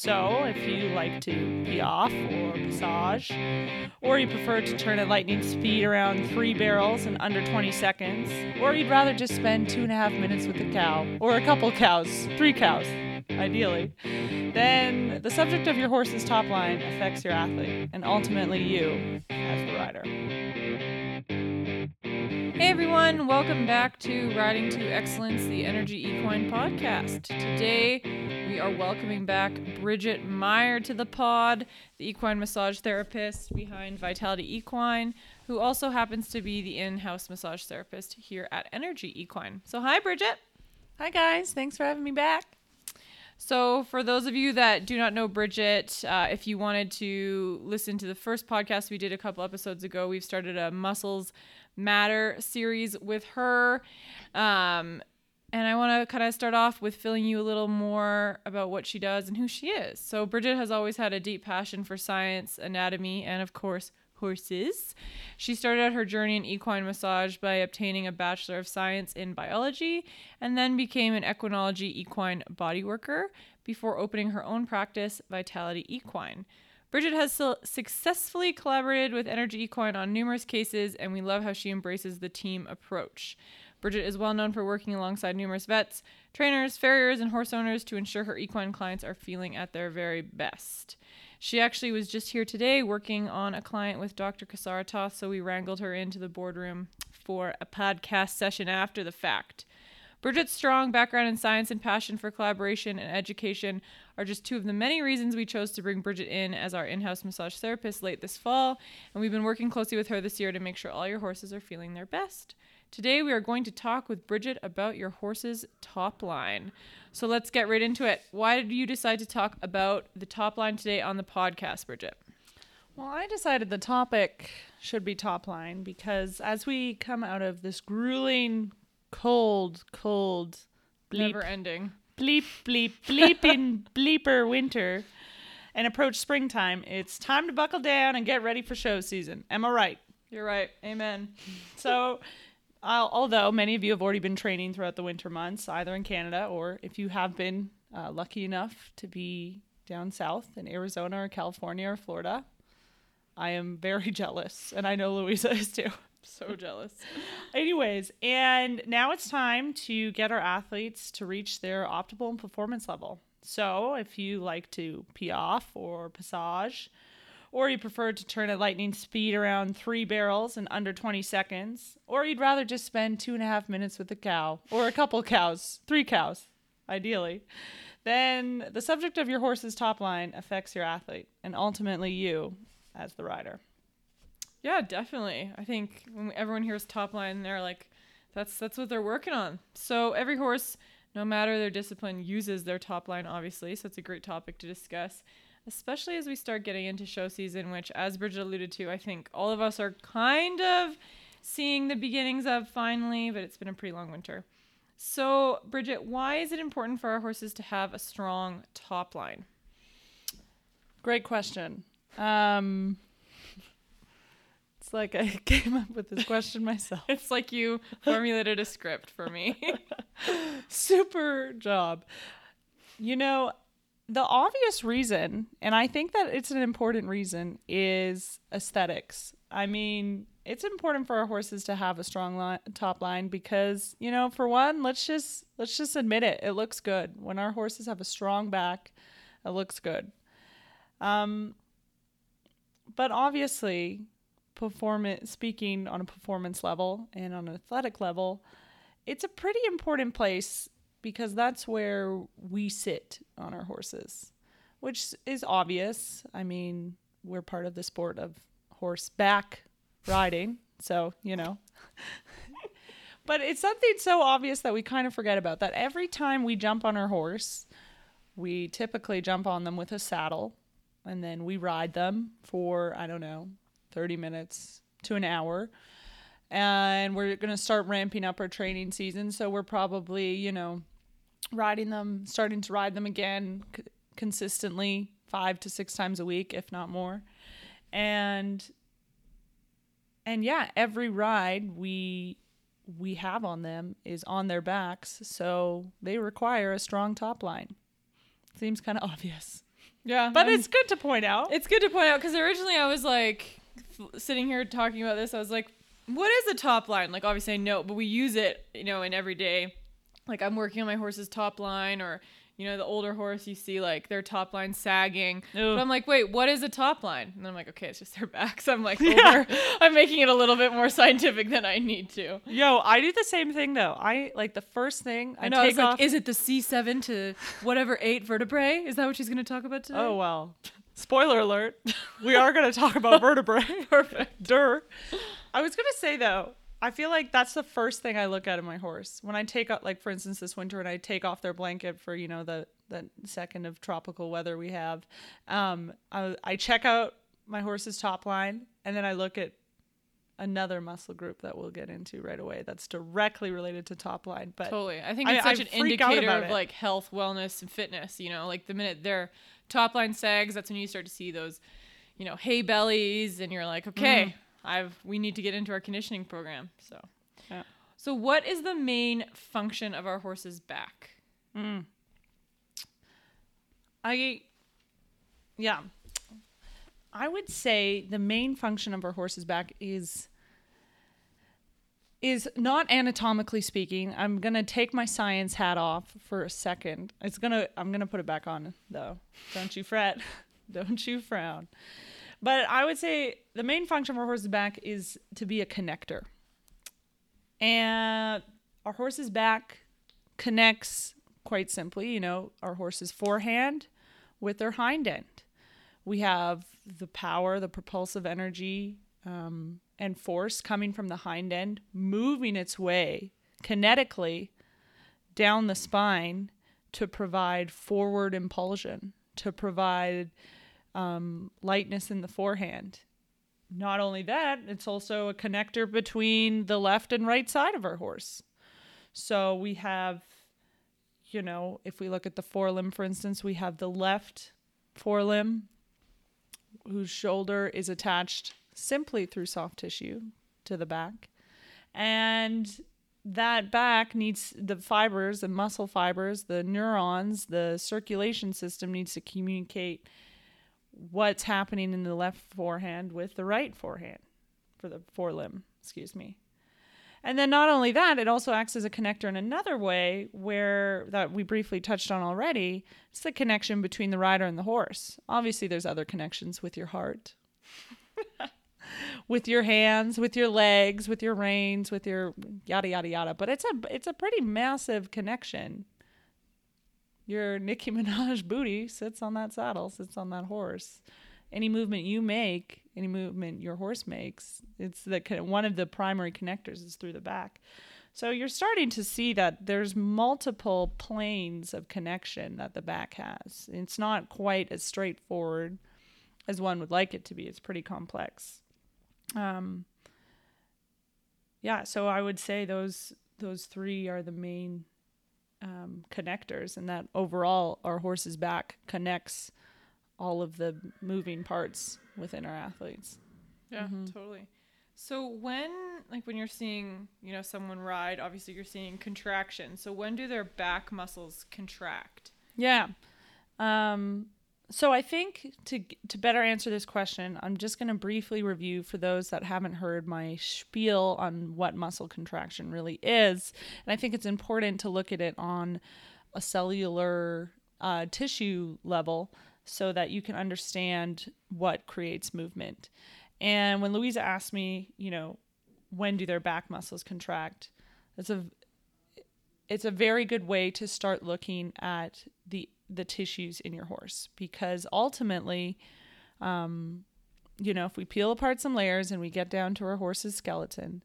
So, if you like to piaffe or passage, or you prefer to turn at lightning speed around three barrels in under 20 seconds, or you'd rather just spend two and a half minutes with a cow, or a couple cows, three cows, ideally, then the subject of your horse's top line affects your athlete, and ultimately you as the rider. Hey everyone, welcome back to Riding to Excellence, the Energy Equine podcast. Today we are welcoming back Brigitte Meyer to the pod, the equine massage therapist behind Vitality Equine, who also happens to be the in house massage therapist here at Energy Equine. So, hi Brigitte. Hi, guys. Thanks for having me back. So, for those of you that do not know Brigitte, uh, if you wanted to listen to the first podcast we did a couple episodes ago, we've started a Muscles Matter series with her. Um, and I want to kind of start off with filling you a little more about what she does and who she is. So, Brigitte has always had a deep passion for science, anatomy, and of course, horses. She started out her journey in equine massage by obtaining a Bachelor of Science in Biology and then became an equinology equine bodyworker before opening her own practice, Vitality Equine. Brigitte has su- successfully collaborated with Energy Equine on numerous cases, and we love how she embraces the team approach. Brigitte is well known for working alongside numerous vets, trainers, farriers, and horse owners to ensure her equine clients are feeling at their very best. She actually was just here today working on a client with Dr. Kasaratoth, so we wrangled her into the boardroom for a podcast session after the fact. Brigitte's strong background in science and passion for collaboration and education are just two of the many reasons we chose to bring Brigitte in as our in house massage therapist late this fall, and we've been working closely with her this year to make sure all your horses are feeling their best. Today, we are going to talk with Brigitte about your horse's top line. So let's get right into it. Why did you decide to talk about the top line today on the podcast, Brigitte? Well, I decided the topic should be top line because as we come out of this grueling, cold, cold, bleep, Never ending. bleep, bleep, bleeping, bleeper winter and approach springtime, it's time to buckle down and get ready for show season. Am I right? You're right. Amen. So, uh, although many of you have already been training throughout the winter months, either in Canada or if you have been uh, lucky enough to be down south in Arizona or California or Florida, I am very jealous. And I know Louisa is too. So jealous. Anyways, and now it's time to get our athletes to reach their optimal performance level. So, if you like to piaffe or passage, or you prefer to turn at lightning speed around three barrels in under 20 seconds, or you'd rather just spend two and a half minutes with a cow, or a couple cows, three cows, ideally, then the subject of your horse's top line affects your athlete and ultimately you as the rider. Yeah, definitely. I think when everyone hears top line, they're like, that's that's what they're working on. So every horse, no matter their discipline, uses their top line, obviously. So it's a great topic to discuss, especially as we start getting into show season, which, as Brigitte alluded to, I think all of us are kind of seeing the beginnings of finally, but it's been a pretty long winter. So, Brigitte, why is it important for our horses to have a strong top line? Great question. Um, it's like I came up with this question myself. It's like you formulated a script for me. Super job. You know, the obvious reason, and I think that it's an important reason, is aesthetics. I mean, it's important for our horses to have a strong top line because, you know, for one, let's just let's just admit it. It looks good when our horses have a strong back. It looks good. Um, but obviously, performance speaking on a performance level and on an athletic level, it's a pretty important place because that's where we sit on our horses, which is obvious. I mean, we're part of the sport of horseback riding, so, you know. but it's something so obvious that we kind of forget about that every time we jump on our horse, we typically jump on them with a saddle and then we ride them for, I don't know, 30 minutes to an hour. And we're going to start ramping up our training season. So we're probably, you know, riding them, starting to ride them again c- consistently five to six times a week, if not more. And, and yeah, every ride we we have on them is on their backs, so they require a strong top line. Seems kind of obvious. Yeah, But I'm- it's good to point out. It's good to point out because originally I was like f- sitting here talking about this. I was like, what is a top line? Like, obviously I know, but we use it, you know, in everyday. Like, I'm working on my horse's top line, or you know, the older horse you see like their top line sagging. But I'm like, wait, what is a top line? And I'm like, okay, it's just their back. So I'm like, over. I'm making it a little bit more scientific than I need to. Yo, I do the same thing though. I like the first thing I, I know. I take was like, off. is it the C7 to whatever eight vertebrae? Is that what she's going to talk about today? oh well. Spoiler alert. We are going to talk about vertebrae. Perfect. Dur. I was going to say though, I feel like that's the first thing I look at in my horse. When I take out like for instance this winter when I take off their blanket for, you know, the the second of tropical weather we have, um I, I check out my horse's top line and then I look at another muscle group that we'll get into right away that's directly related to top line. But Totally. I think it's I such an indicator of it. like health, wellness, and fitness. You know, like the minute their top line sags, that's when you start to see those, you know, hay bellies, and you're like, okay, I've we need to get into our conditioning program. So, Yeah. so what is the main function of our horse's back? Mm. I, yeah, I would say the main function of our horse's back is is not anatomically speaking. I'm gonna take my science hat off for a second. It's gonna I'm gonna put it back on though. Don't you fret. Don't you frown. But I would say the main function of our horse's back is to be a connector. And our horse's back connects quite simply, you know, our horse's forehand with their hind end. We have the power, the propulsive energy, um, and force coming from the hind end, moving its way kinetically down the spine to provide forward impulsion, to provide um, lightness in the forehand. Not only that, it's also a connector between the left and right side of our horse. So we have, you know, if we look at the forelimb, for instance, we have the left forelimb whose shoulder is attached simply through soft tissue to the back. And that back needs the fibers, the muscle fibers, the neurons, the circulation system needs to communicate what's happening in the left forehand with the right forehand for the forelimb, excuse me. And then not only that, it also acts as a connector in another way where that we briefly touched on already. It's the connection between the rider and the horse. Obviously there's other connections with your heart. with your hands, with your legs, with your reins, with your yada yada yada. But it's a it's a pretty massive connection. Your Nicki Minaj booty sits on that saddle, sits on that horse. Any movement you make, any movement your horse makes, it's the one of the primary connectors is through the back. So you're starting to see that there's multiple planes of connection that the back has. It's not quite as straightforward as one would like it to be. It's pretty complex. Um, yeah, so I would say those those three are the main um, connectors, and that overall our horse's back connects all of the moving parts within our athletes. Yeah, totally. So when like when you're seeing, you know, someone ride, obviously you're seeing contraction. So when do their back muscles contract? Yeah. Um, so I think to to better answer this question, I'm just going to briefly review for those that haven't heard my spiel on what muscle contraction really is, and I think it's important to look at it on a cellular uh, tissue level so that you can understand what creates movement. And when Louisa asked me, you know, when do their back muscles contract, it's a it's a very good way to start looking at the the tissues in your horse because ultimately um, you know if we peel apart some layers and we get down to our horse's skeleton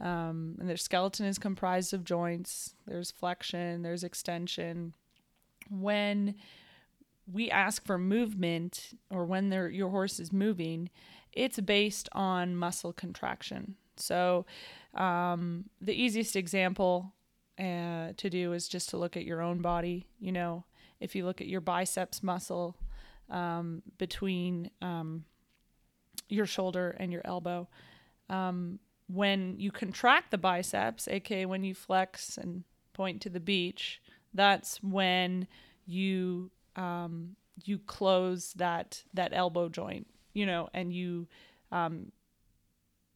um, and their skeleton is comprised of joints there's flexion there's extension when we ask for movement or when your horse is moving it's based on muscle contraction so um, the easiest example uh, to do is just to look at your own body. You know, if you look at your biceps muscle um, between um, your shoulder and your elbow, um, when you contract the biceps, aka when you flex and point to the beach, that's when you um, you close that that elbow joint, you know, and you um,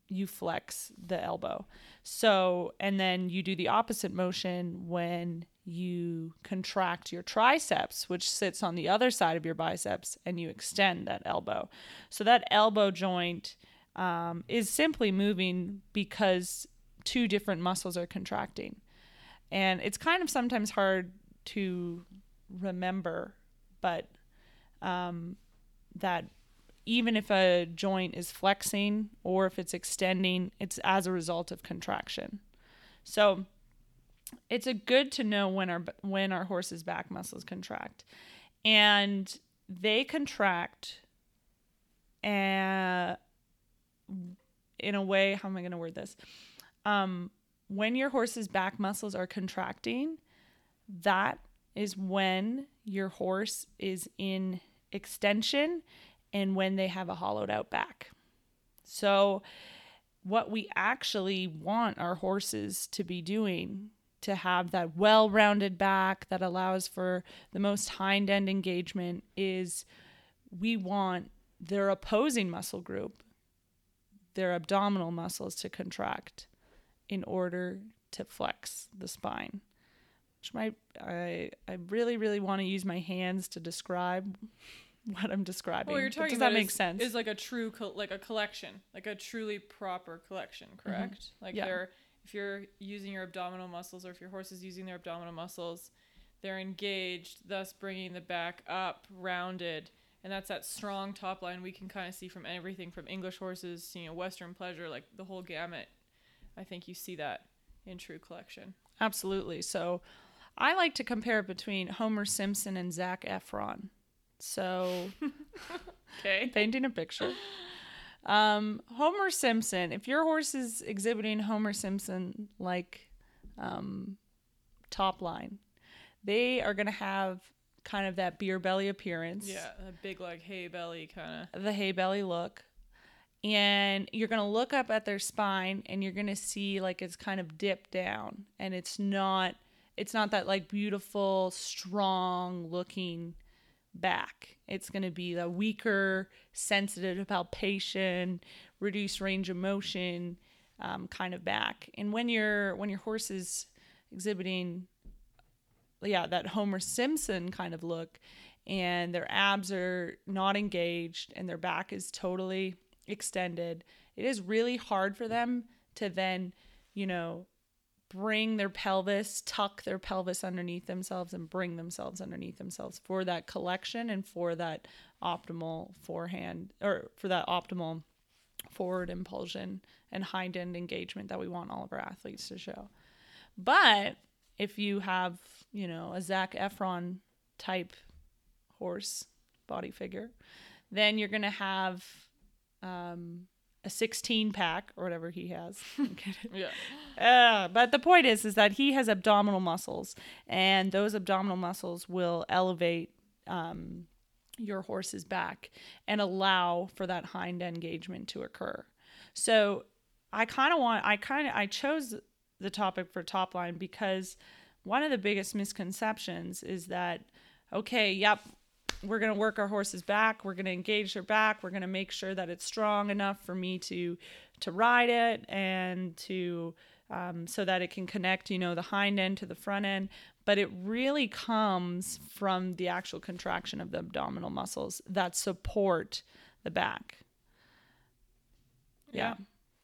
you flex the elbow. So, and then you do the opposite motion when you contract your triceps, which sits on the other side of your biceps, and you extend that elbow. So, that elbow joint um, is simply moving because two different muscles are contracting. And it's kind of sometimes hard to remember, but um, that even if a joint is flexing or if it's extending, it's as a result of contraction. So it's a good to know when our when our horse's back muscles contract, and they contract, and in a way, how am I going to word this? Um, when your horse's back muscles are contracting, that is when your horse is in extension and when they have a hollowed out back. So, what we actually want our horses to be doing to have that well rounded back that allows for the most hind end engagement is we want their opposing muscle group, their abdominal muscles, to contract in order to flex the spine. Which might I I really really want to use my hands to describe what I'm describing. Well, you're talking does about that make is, sense? Is like a true col- like a collection, like a truly proper collection, correct? Like Mm-hmm. Yeah. they're if you're using your abdominal muscles or if your horse is using their abdominal muscles, they're engaged, thus bringing the back up, rounded, and that's that strong top line we can kind of see from everything from English horses, you know, Western pleasure, like the whole gamut. I think you see that in true collection. Absolutely. So I like to compare between Homer Simpson and Zac Efron. So Okay. painting a picture. Um, Homer Simpson, if your horse is exhibiting Homer Simpson like um, top line, they are going to have kind of that beer belly appearance. Yeah, a big like hay belly kind of. the hay belly look and you're going to look up at their spine and you're going to see like it's kind of dipped down and it's not it's not that like beautiful strong looking back it's going to be the weaker sensitive palpation reduced range of motion um, kind of back and when your when your horse is exhibiting yeah, that Homer Simpson kind of look, and their abs are not engaged and their back is totally extended. It is really hard for them to then, you know, bring their pelvis, tuck their pelvis underneath themselves, and bring themselves underneath themselves for that collection and for that optimal forehand or for that optimal forward impulsion and hind end engagement that we want all of our athletes to show. But if you have, you know, a Zac Efron type horse body figure, then you're going to have um, a 16 pack or whatever he has. Yeah. Uh, but the point is, is that he has abdominal muscles, and those abdominal muscles will elevate um, your horse's back and allow for that hind engagement to occur. So, I kind of want, I kind of, I chose the topic for top line because one of the biggest misconceptions is that, okay, yep, we're going to work our horse's back we're going to engage their back we're going to make sure that it's strong enough for me to to ride it and to um, so that it can connect you know the hind end to the front end but it really comes from the actual contraction of the abdominal muscles that support the back yeah,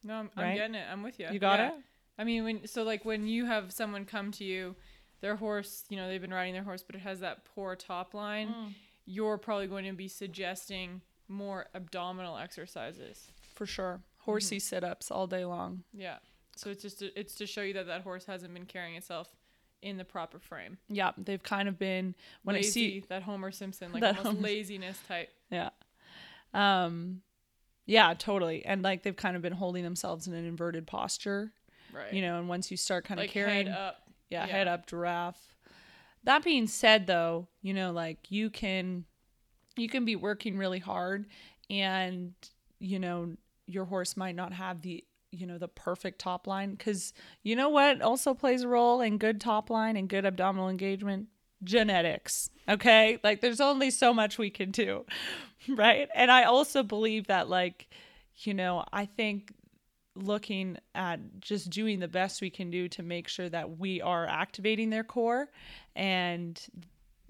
No, I'm, I'm getting it. I'm with you. you got Yeah. it I mean, when so like when you have someone come to you, their horse, you know, they've been riding their horse, but it has that poor top line. Mm. You're probably going to be suggesting more abdominal exercises. for sure horsey sit-ups all day long Yeah. So it's just to, it's to show you that that horse hasn't been carrying itself in the proper frame. yeah they've kind of been when Lazy, i see that Homer Simpson, like That almost Homer- laziness type. Yeah. Um yeah, totally. And like they've kind of been holding themselves in an inverted posture, Right. you know, and once you start kind of carrying head up. yeah, yeah. head up giraffe. That being said though, you know, like you can you can be working really hard and you know, your horse might not have the you know the perfect top line cuz you know what also plays a role in good top line and good abdominal engagement genetics. Okay. Like there's only so much we can do. Right. And I also believe that, like, you know, I think looking at just doing the best we can do to make sure that we are activating their core and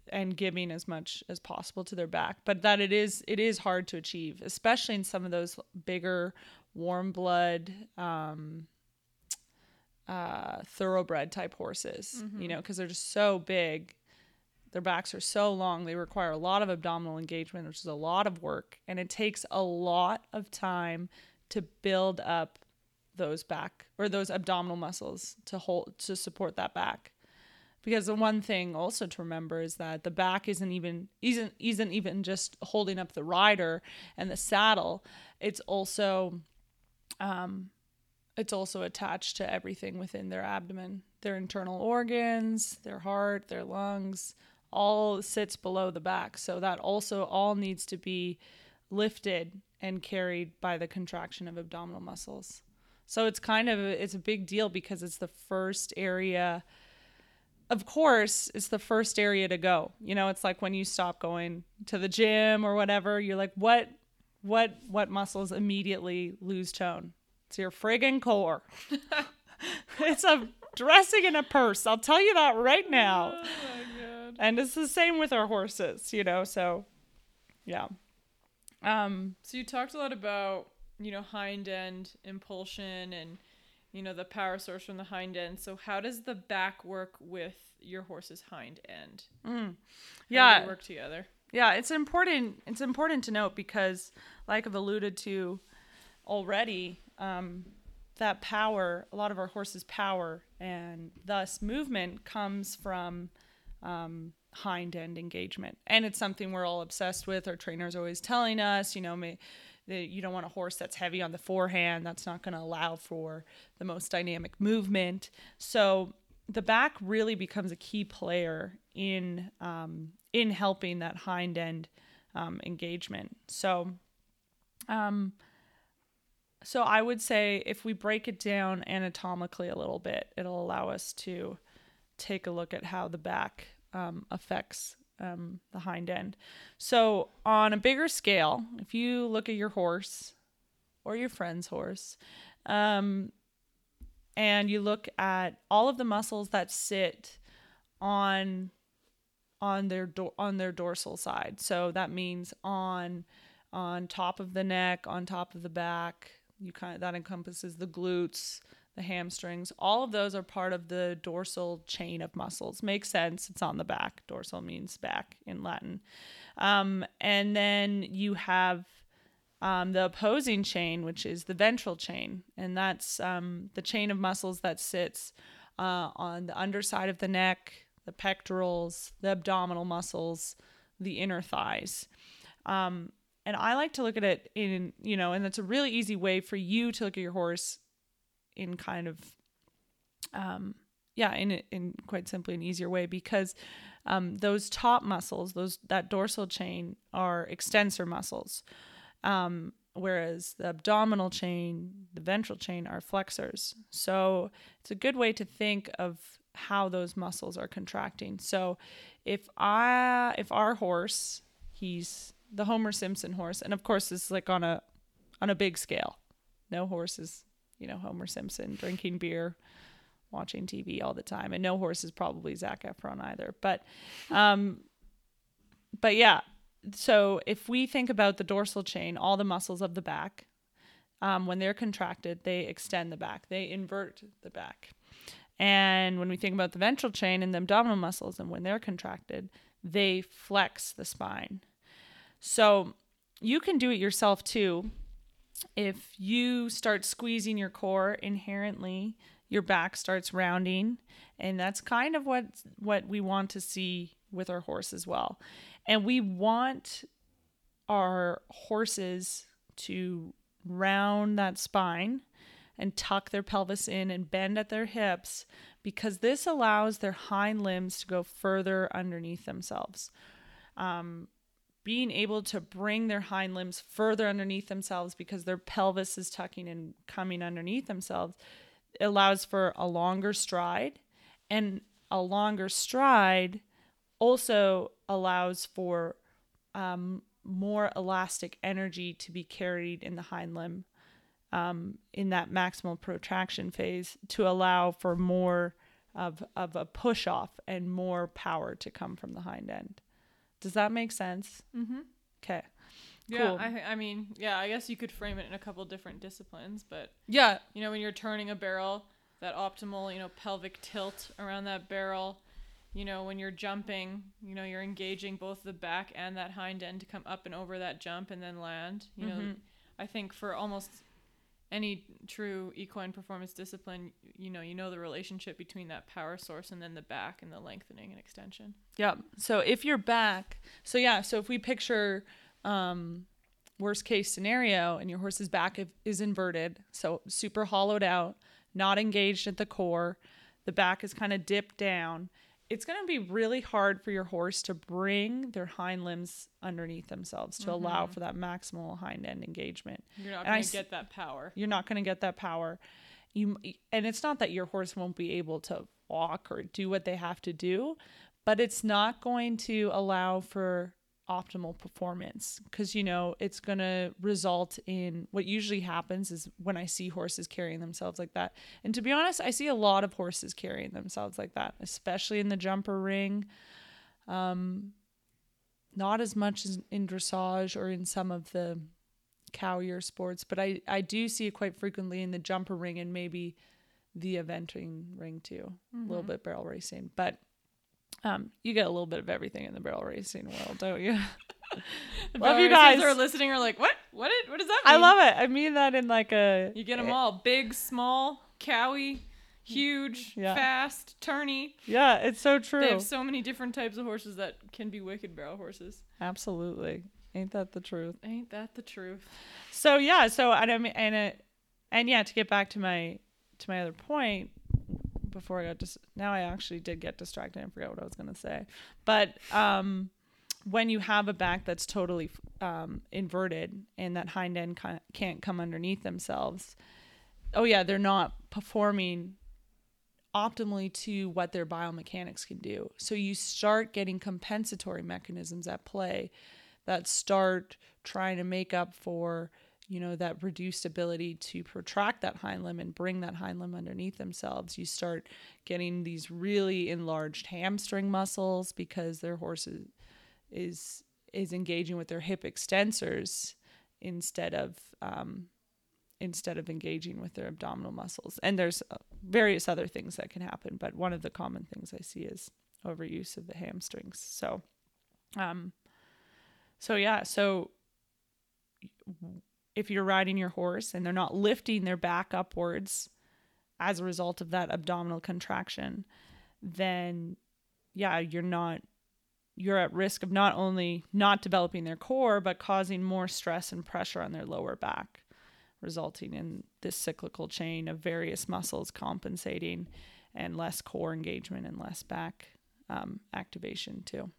and giving as much as possible to their back. But that it is it is hard to achieve especially in some of those bigger warm blood um, uh, thoroughbred type horses mm-hmm. you know because they're just so big. Their backs are so long. They require a lot of abdominal engagement which is a lot of work. And it takes a lot of time to build up those back or those abdominal muscles to hold to support that back. Because the one thing also to remember is that the back isn't even isn't isn't even just holding up the rider and the saddle. It's also um it's also attached to everything within their abdomen. Their internal organs their heart their lungs all sits below the back. So that also all needs to be lifted and carried by the contraction of abdominal muscles so it's kind of it's a big deal because it's the first area of course, it's the first area to go. You know, it's like when you stop going to the gym or whatever, you're like, what what what muscles immediately lose tone? It's your friggin' core. it's a dressing in a purse. I'll tell you that right now. Oh and it's the same with our horses, you know, so yeah. Um so you talked a lot about you know, hind end impulsion and, you know, the power source from the hind end. So how does the back work with your horse's hind end? Mm. Yeah. work together? Yeah, it's important. It's important to note because, like I've alluded to already, um, that power, a lot of our horses' power, and thus movement comes from um, hind end engagement, and it's something we're all obsessed with. Our trainers always telling us, you know, may, you don't want a horse that's heavy on the forehand. That's not going to allow for the most dynamic movement. So the back really becomes a key player in um, in helping that hind end um, engagement. So, um, so I would say if we break it down anatomically a little bit, it'll allow us to take a look at how the back um, affects um, the hind end. So, on a bigger scale, if you look at your horse or your friend's horse, um, and you look at all of the muscles that sit on on their do- on their dorsal side. So that means on on top of the neck, on top of the back. You kind of, that encompasses the glutes, the hamstrings. All of those are part of the dorsal chain of muscles. Makes sense. It's on the back. Dorsal means back in Latin. Um, and then you have um, the opposing chain, which is the ventral chain, and that's um, the chain of muscles that sits uh, on the underside of the neck, the pectorals, the abdominal muscles, the inner thighs. Um, and I like to look at it in, you know, and that's a really easy way for you to look at your horse in kind of um yeah in in quite simply an easier way because um, those top muscles those that dorsal chain are extensor muscles. Um, whereas the abdominal chain the ventral chain are flexors. So it's a good way to think of how those muscles are contracting. So if i if our horse he's the homer simpson horse and of course this is like on a on a big scale. No horse is you know, Homer Simpson drinking beer, watching TV all the time. And no horse is probably Zac Efron either. But um but yeah, so if we think about the dorsal chain, all the muscles of the back, um, when they're contracted, they extend the back, they invert the back. And when we think about the ventral chain and the abdominal muscles, and when they're contracted, they flex the spine. So you can do it yourself too if you start squeezing your core inherently, your back starts rounding, and that's kind of what what we want to see with our horse as well. And we want our horses to round that spine and tuck their pelvis in and bend at their hips because this allows their hind limbs to go further underneath themselves. Um, being able to bring their hind limbs further underneath themselves because their pelvis is tucking and coming underneath themselves allows for a longer stride and a longer stride also allows for um, more elastic energy to be carried in the hind limb um, in that maximal protraction phase to allow for more of, of a push off and more power to come from the hind end. Does that make sense? Mm-hmm. Okay. Yeah, Cool. I, I mean, yeah, I guess you could frame it in a couple different disciplines, but Yeah. you know, when you're turning a barrel, that optimal, you know, pelvic tilt around that barrel, you know, when you're jumping, you know, you're engaging both the back and that hind end to come up and over that jump and then land. You know, Mhm. I think for almost any true equine performance discipline, you know, you know the relationship between that power source and then the back and the lengthening and extension. Yep. So if you're back, so yeah, so if we picture um, worst case scenario and your horse's back is inverted, so super hollowed out, not engaged at the core, the back is kind of dipped down. It's going to be really hard for your horse to bring their hind limbs underneath themselves to allow mm-hmm. for that maximal hind end engagement. You're not And I going to get that power. You're not going to get that power. You and it's not that your horse won't be able to walk or do what they have to do, but it's not going to allow for optimal performance because you know it's going to result in what usually happens is when I see horses carrying themselves like that. And to be honest, I see a lot of horses carrying themselves like that, especially in the jumper ring. Um not as much as in dressage or in some of the cowier sports, but I, I do see it quite frequently in the jumper ring and maybe the eventing ring too. A little bit barrel racing, but um, you get a little bit of everything in the barrel racing world, don't you? Love you guys. are listening are like, what? What? Did, what does that mean? I love it. I mean that in like a You get them all big, small, cowy, huge, Yeah. fast, turny. yeah, it's so true. They have so many different types of horses that can be wicked barrel horses. Absolutely, ain't that the truth? Ain't that the truth? So yeah, so and I mean, and it, and yeah, to get back to my to my other point before I got just now I actually did get distracted and forgot what I was gonna say, but um, when you have a back that's totally um, inverted and that hind end ca- can't come underneath themselves, oh yeah, they're not performing optimally to what their biomechanics can do. So you start getting compensatory mechanisms at play that start trying to make up for you know that reduced ability to protract that hind limb and bring that hind limb underneath themselves you start getting these really enlarged hamstring muscles because their horse is is, is engaging with their hip extensors instead of um, instead of engaging with their abdominal muscles. And there's uh, various other things that can happen but one of the common things i see is overuse of the hamstrings. So um so yeah, so if you're riding your horse and they're not lifting their back upwards as a result of that abdominal contraction, then yeah, you're not you're at risk of not only not developing their core but causing more stress and pressure on their lower back, resulting in this cyclical chain of various muscles compensating and less core engagement and less back um, activation too.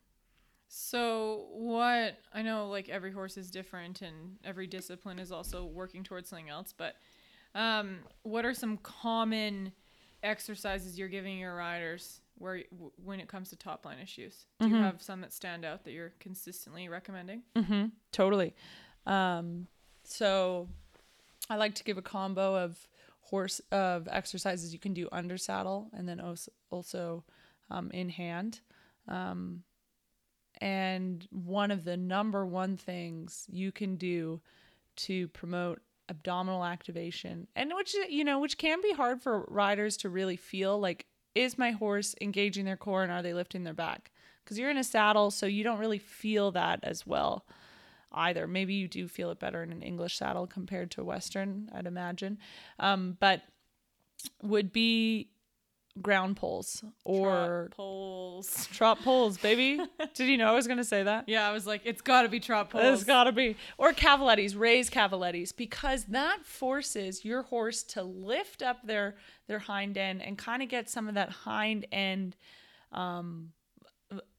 So, what I know, like every horse is different, and every discipline is also working towards something else. But um, what are some common exercises you're giving your riders where w- when it comes to top line issues? Do you have some that stand out that you're consistently recommending? Mm-hmm. Totally. Um, so I like to give a combo of horse of exercises you can do under saddle and then also, also um, in hand. Um, and one of the number one things you can do to promote abdominal activation and which you know which can be hard for riders to really feel like is my horse engaging their core and are they lifting their back? Because you're in a saddle so you don't really feel that as well either. Maybe you do feel it better in an english saddle compared to a western i'd imagine. Um, but would be ground poles or Trot poles. trot poles baby did you know i was going to say that Yeah, I was like, it's got to be trot poles. it's got to be. Or cavalettis, raise cavalettis, because that forces your horse to lift up their their hind end and kind of get some of that hind end um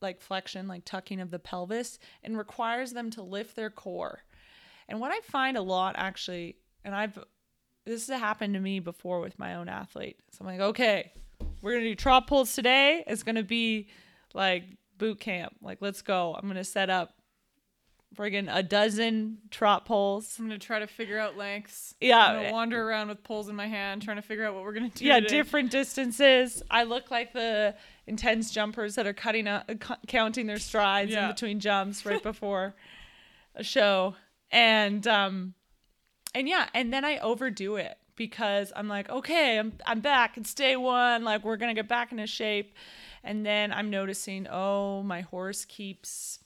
like flexion, like tucking of the pelvis and requires them to lift their core. And what I find a lot actually, and I've this has happened to me before with my own athlete. So I'm like, okay, we're gonna do trot poles today. It's gonna be like boot camp. Like, let's go. I'm gonna set up friggin' a dozen trot poles. I'm gonna try to figure out lengths. Yeah. I'm gonna wander around with poles in my hand, trying to figure out what we're gonna do. Yeah, today. different distances. I look like the intense jumpers that are cutting out, uh, counting their strides Yeah. in between jumps right before a show, and um, and yeah, and then I overdo it because I'm like, okay, I'm I'm back. It's day one. Like we're gonna get back into shape, and then I'm noticing, oh, my horse keeps,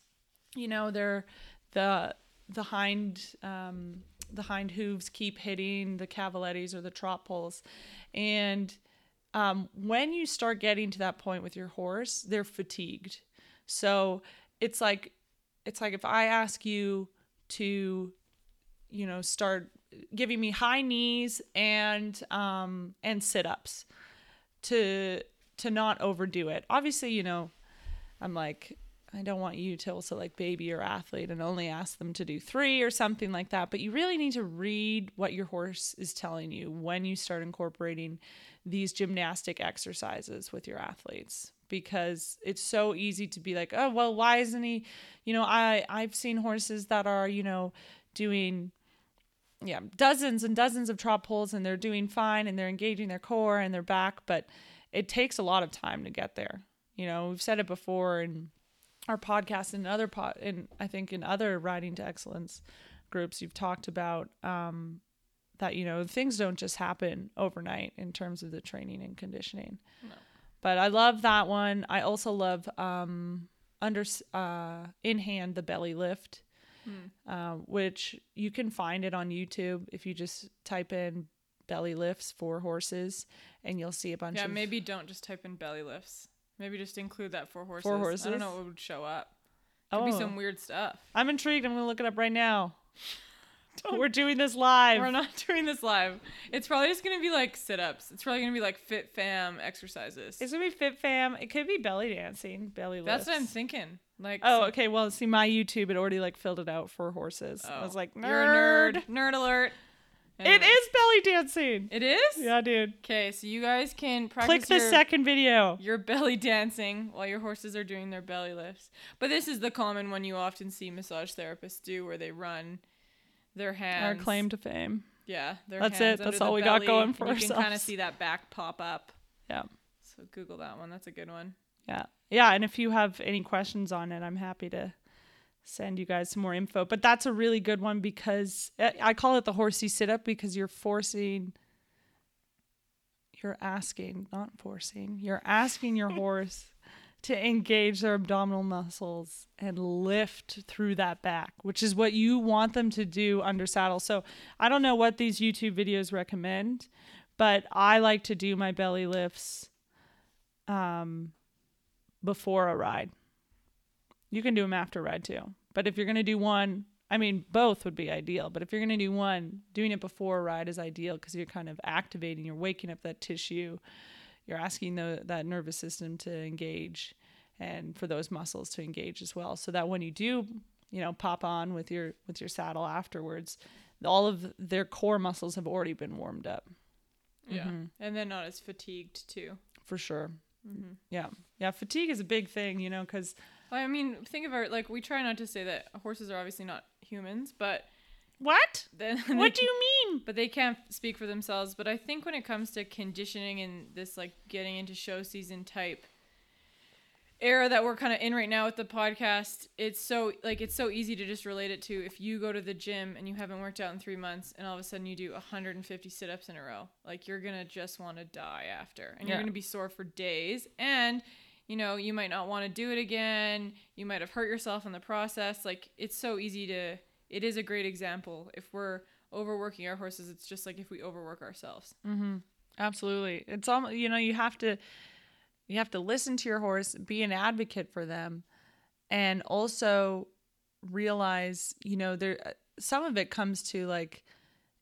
you know, they're the the hind um, the hind hooves keep hitting the cavalettis or the trot poles, and um, when you start getting to that point with your horse, they're fatigued. So it's like it's like if I ask you to, you know, start giving me high knees and um and sit ups to to not overdo it. Obviously, you know, I'm like I don't want you to also like baby your athlete and only ask them to do three or something like that. But you really need to read what your horse is telling you when you start incorporating these gymnastic exercises with your athletes because it's so easy to be like, oh well, why isn't he? You know, I I've seen horses that are you know doing yeah dozens and dozens of trot poles and they're doing fine and they're engaging their core and their back, but it takes a lot of time to get there. You know, we've said it before and our podcast and other pod and I think in other riding to excellence groups you've talked about um, that you know things don't just happen overnight in terms of the training and conditioning. No. But I love that one. I also love um, under uh, in hand the belly lift, uh, which you can find it on YouTube if you just type in belly lifts for horses, and you'll see a bunch Yeah, of Yeah, maybe don't just type in belly lifts. Maybe just include that for horses. For I don't know what would show up. Could be Oh. some weird stuff. I'm intrigued. I'm gonna look it up right now. We're doing this live. We're not doing this live. It's probably just gonna be like sit ups. It's probably gonna be like fit fam exercises. It's gonna be fit fam. It could be belly dancing, belly lifts. That's what I'm thinking. Like Oh, okay. Well, see, my YouTube it already like filled it out for horses. I was oh, like, nerd. You're a nerd. Nerd alert. It is belly dancing. It is? Yeah, dude. Okay, so you guys can practice Click the your, second video. your belly dancing while your horses are doing their belly lifts. But this is the common one you often see massage therapists do where they run their hands. Our claim to fame. Yeah, their That's hands it. That's all we got going for You can kind of ourselves. see that back pop up. Yeah. So Google that one. That's a good one. Yeah. Yeah. And if you have any questions on it, I'm happy to send you guys some more info. But that's a really good one because I I call it the horsey sit up because you're forcing, you're asking, not forcing, you're asking your horse to engage their abdominal muscles and lift through that back, which is what you want them to do under saddle. So I don't know what these YouTube videos recommend, but I like to do my belly lifts um, before a ride. You can do them after a ride too. But if you're going to do one, I mean, both would be ideal. But if you're going to do one, doing it before a ride is ideal because you're kind of activating, you're waking up that tissue, you're asking the, that nervous system to engage and for those muscles to engage as well. So that when you do, you know, pop on with your with your saddle afterwards, all of their core muscles have already been warmed up Yeah, Mm-hmm. and then not as fatigued too. for sure. Mm-hmm. Yeah, yeah. Fatigue is a big thing, you know, because I mean, think of our like we try not to say that horses are obviously not humans, but what? then What do you mean? but they can't speak for themselves. But I think when it comes to conditioning and this like getting into show season type era that we're kind of in right now with the podcast, it's so like it's so easy to just relate it to if you go to the gym and you haven't worked out in three months and all of a sudden you do 150 sit-ups in a row, like you're gonna just want to die after, and you're gonna be sore for days and. You know, you might not want to do it again. You might have hurt yourself in the process. Like, it's so easy to. It is a great example. If we're overworking our horses, it's just like if we overwork ourselves. Mm-hmm. Absolutely. It's almost you know you have to you have to listen to your horse, be an advocate for them, and also realize you know there some of it comes to like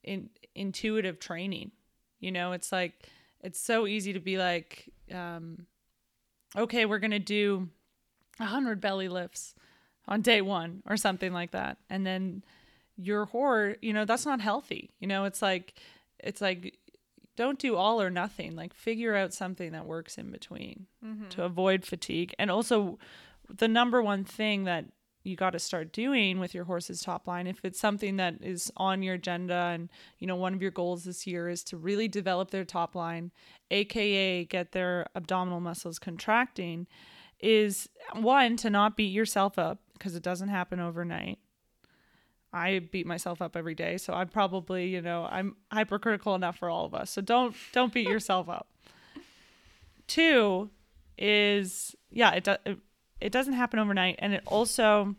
in intuitive training. You know, it's like it's so easy to be like, um, okay, we're gonna do a hundred belly lifts on day one or something like that, and then your horse, you know, that's not healthy. You know, it's like it's like don't do all or nothing. Like figure out something that works in between mm-hmm. to avoid fatigue. And also the number one thing that you got to start doing with your horse's top line if it's something that is on your agenda and you know one of your goals this year is to really develop their top line aka get their abdominal muscles contracting is one to not beat yourself up because it doesn't happen overnight i beat myself up every day so i'm probably you know i'm hypercritical enough for all of us. So don't don't beat yourself up. Two is yeah it, do, it doesn't happen overnight and it also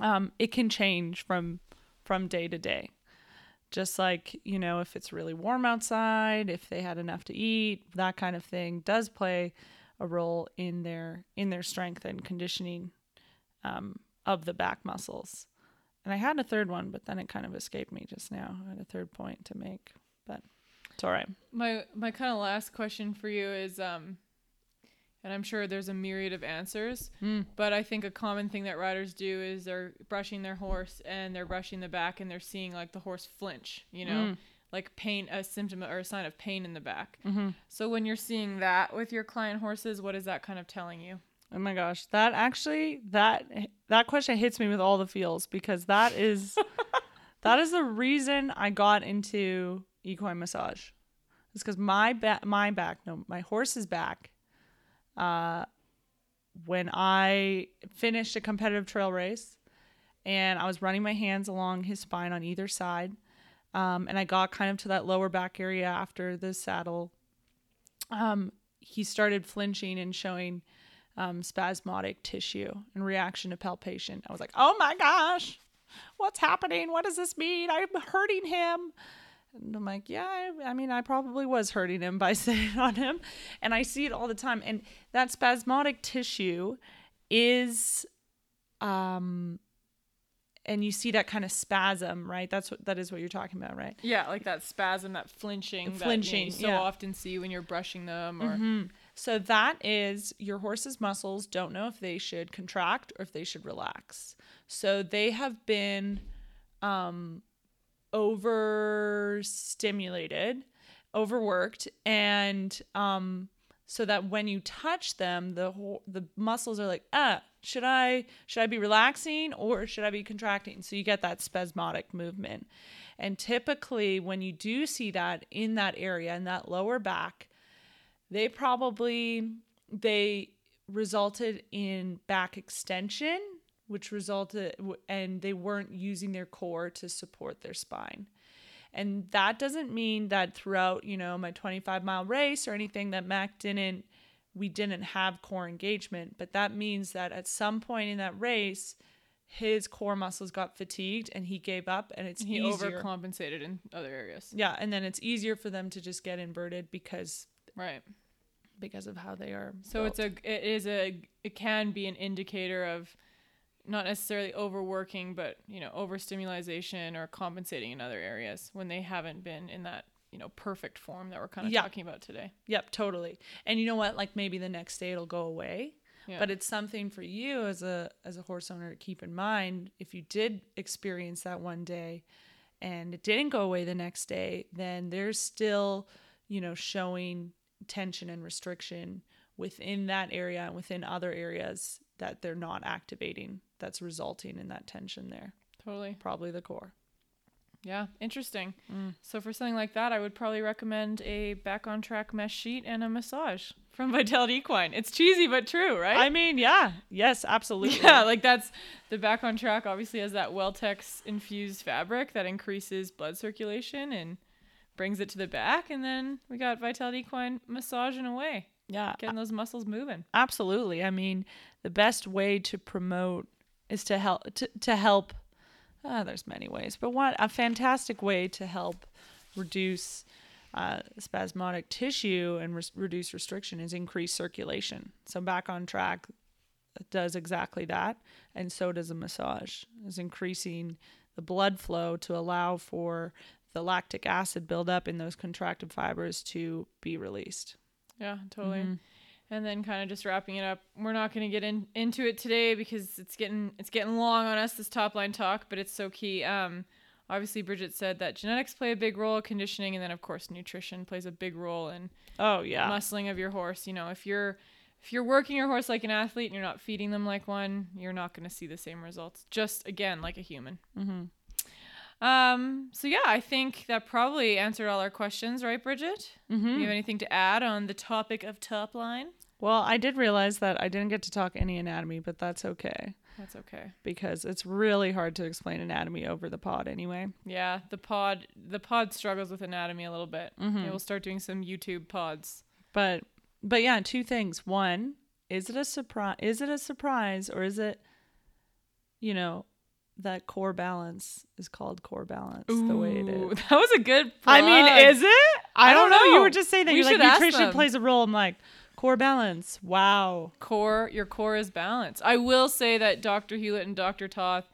um, it can change from from day to day. Just like you know if it's really warm outside if they had enough to eat that kind of thing does play a role in their in their strength and conditioning um, of the back muscles and i had a third one but then it kind of escaped me just now i had a third point to make but it's all right my my kind of last question for you is um and I'm sure there's a myriad of answers. Mm. But I think a common thing that riders do is they're brushing their horse and they're brushing the back and they're seeing like the horse flinch, you know, Mm. like pain, a symptom or a sign of pain in the back. mm-hmm. So when you're seeing that with your client horses, what is that kind of telling you? Oh my gosh, that actually that that question hits me with all the feels because that is that is the reason I got into equine massage. It's because my back, my back, no, my horse's back. Uh, when I finished a competitive trail race, and I was running my hands along his spine on either side, um, and I got kind of to that lower back area after the saddle. Um, he started flinching and showing um, spasmodic tissue in reaction to palpation. I was like, oh my gosh, what's happening? What does this mean? I'm hurting him. And I'm like, yeah, I, I mean, I probably was hurting him by sitting on him. And I see it all the time. And that spasmodic tissue is, um, and you see that kind of spasm, right? That's what that is what you're talking about, right? Yeah, like that spasm, that flinching, that, Flinching, you, know, you so yeah. often see when you're brushing them or Mhm. So that is your horse's muscles don't know if they should contract or if they should relax. So they have been um, overstimulated, overworked, and um, so that when you touch them, the the muscles are like, ah, should I should I be relaxing or should I be contracting? So you get that spasmodic movement. And typically, when you do see that in that area, in that lower back, they probably they resulted in back extension which resulted and they weren't using their core to support their spine and that doesn't mean that throughout you know my 25 mile race or anything that mac didn't we didn't have core engagement but that means that at some point in that race his core muscles got fatigued and he gave up and it's he easier overcompensated in other areas. yeah and then it's easier for them to just get inverted because Right. because of how they are. So it's a it is a it can be an indicator of not necessarily overworking, but you know overstimulation or compensating in other areas when they haven't been in that you know perfect form that we're kind of Yeah. talking about today. Yep, totally. And you know what? Like maybe the next day it'll go away. Yeah. But it's something for you as a as a horse owner to keep in mind. If you did experience that one day and it didn't go away the next day, then there's still, you know, showing tension and restriction within that area and within other areas that they're not activating that's resulting in that tension there. totally. Probably the core. Yeah, interesting. Mm. So for something like that, I would probably recommend a back on track mesh sheet and a massage from Vitality Equine. It's cheesy but true, right? I mean, yeah. Yes, absolutely. Yeah, like that's the back on track obviously has that Welltex infused fabric that increases blood circulation and brings it to the back and then we got Vitality Equine massaging away, yeah. getting those muscles moving. Absolutely. I mean, the best way to promote is to help to, to help uh, there's many ways, but one a fantastic way to help reduce uh, spasmodic tissue and res- reduce restriction is increase circulation. So back on track does exactly that, and so does a massage. Is increasing the blood flow to allow for the lactic acid buildup in those contracted fibers to be released. Yeah, totally. Mhm. And then kind of just wrapping it up. We're not going to get in, into it today because it's getting it's getting long on us this top line talk, but it's so key. Um obviously Brigitte said that genetics play a big role, conditioning and then of course nutrition plays a big role in Oh yeah. muscling of your horse. You know, if you're if you're working your horse like an athlete and you're not feeding them like one, you're not going to see the same results. Just again, like a human. Mm-hmm. Um, so yeah, I think that probably answered all our questions, right, Brigitte? Mm-hmm. Do you have anything to add on the topic of top line? Well, I did realize that I didn't get to talk any anatomy, but that's okay That's okay. because it's really hard to explain anatomy over the pod anyway. Yeah, the pod the pod struggles with anatomy a little bit. Mhm. Yeah, we'll start doing some YouTube pods. But but yeah, two things. One, is it a surprise is it a surprise or is it you know, that core balance is called core balance the way it Ooh, is. That was a good I mean, is it? I, I don't don't know. You were just saying that We you're like nutrition plays a role. I'm like core balance. Wow. core your core is balanced. I will say that Dr. Hewlett and Dr. Toth,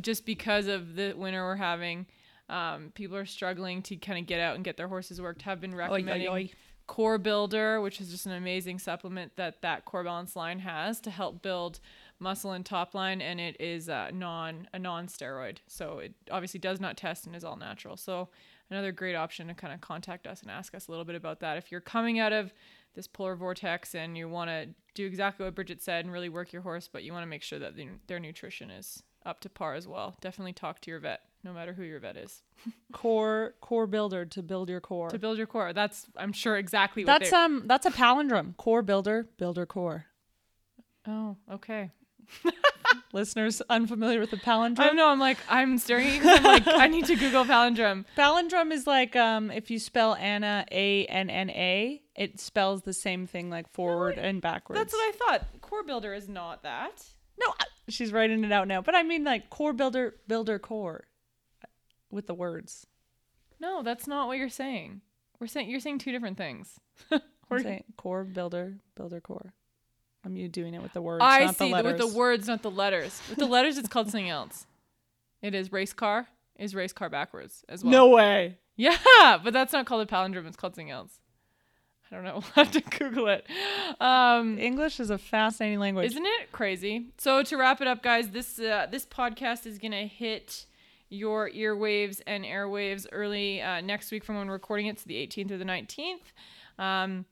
just because of the winter we're having, um, people are struggling to kind of get out and get their horses worked. Have been recommending Core Builder, which is just an amazing supplement that that Core Balance line has to help build muscle and top line, and it is uh, non a non steroid, so it obviously does not test and is all natural. So another great option to kind of contact us and ask us a little bit about that. If you're coming out of this polar vortex and you want to do exactly what Brigitte said and really work your horse, but you want to make sure that the, their nutrition is up to par as well. Definitely talk to your vet, no matter who your vet is, Core core builder to build your core. to build your core. That's I'm sure exactly what That's um that's a palindrome. Core builder, builder core. Oh, okay. Listeners unfamiliar with the I palindrome? don't know. I'm like, I'm staring at you 'cause I'm like, I need to Google palindrome. Palindrome is like um if you spell Anna A N N A, it spells the same thing like forward and backwards. That's what I thought. Core builder is not that. No, I- she's writing it out now. But I mean like core builder builder core with the words. No, that's not what you're saying. We're saying you're saying two different things. I'm We're- saying core builder builder core. I'm you doing it with the words, I not see the with the words, not the letters. With the letters, it's called something else. It is race car. Is race car backwards as well? No way. Yeah, but that's not called a palindrome. It's called something else. I don't know. We'll have to Google it. Um, English is a fascinating language. Isn't it crazy? So to wrap it up, guys, this uh, this podcast is gonna hit your earwaves and airwaves early uh, next week from when we're recording it, so the 18th or the 19th. Um,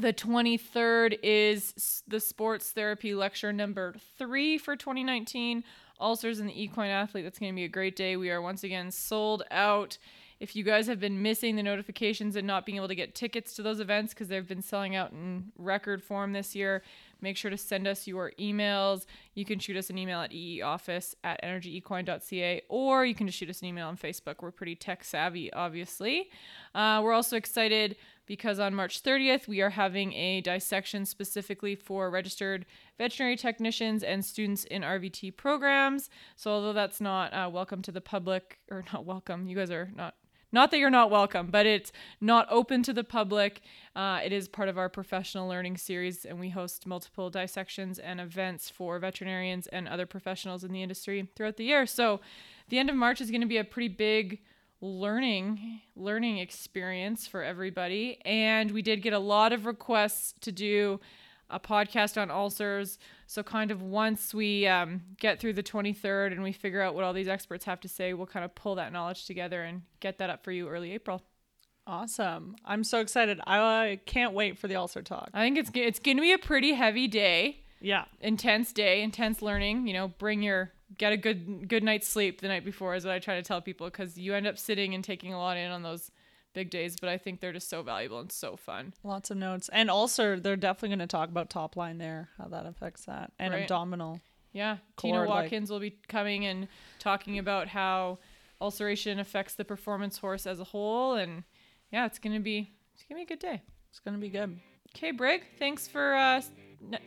the 23rd is the sports therapy lecture number three for 2019. Ulcers and the equine athlete. That's going to be a great day. We are once again sold out. If you guys have been missing the notifications and not being able to get tickets to those events because they've been selling out in record form this year, make sure to send us your emails. You can shoot us an email at eeoffice at energyequine.ca or you can just shoot us an email on Facebook. We're pretty tech savvy, obviously. Uh, we're also excited because on March 30th, we are having a dissection specifically for registered veterinary technicians and students in RVT programs. So, although that's not uh, welcome to the public, or not welcome, you guys are not. Not that you're not welcome, but it's not open to the public. Uh, it is part of our professional learning series, and we host multiple dissections and events for veterinarians and other professionals in the industry throughout the year. So, the end of March is going to be a pretty big learning learning experience for everybody and we did get a lot of requests to do a podcast on ulcers so kind of once we um, get through the 23rd and we figure out what all these experts have to say we'll kind of pull that knowledge together and get that up for you early april Awesome. I'm so excited. I can't wait for the ulcer talk. i think it's it's going to be a pretty heavy day Yeah. intense day, intense learning. You know, bring your get a good good night's sleep the night before is what I try to tell people because you end up sitting and taking a lot in on those big days. But I think they're just so valuable and so fun. Lots of notes. And ulcer, they're definitely going to talk about top line there, how that affects that, and Right. abdominal. Yeah, Core, Tina like- Watkins will be coming and talking about how ulceration affects the performance horse as a whole, and yeah, it's gonna be it's gonna be a good day. It's going to be good. Okay, Brig, thanks for uh,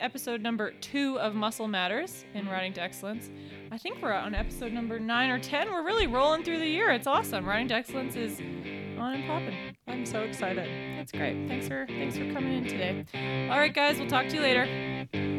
episode number two of Muscle Matters in Riding to Excellence. I think we're on episode number nine or ten. We're really rolling through the year. It's awesome. Riding to Excellence is on and popping. I'm so excited. That's great. Thanks for thanks for coming in today. All right, guys, we'll talk to you later.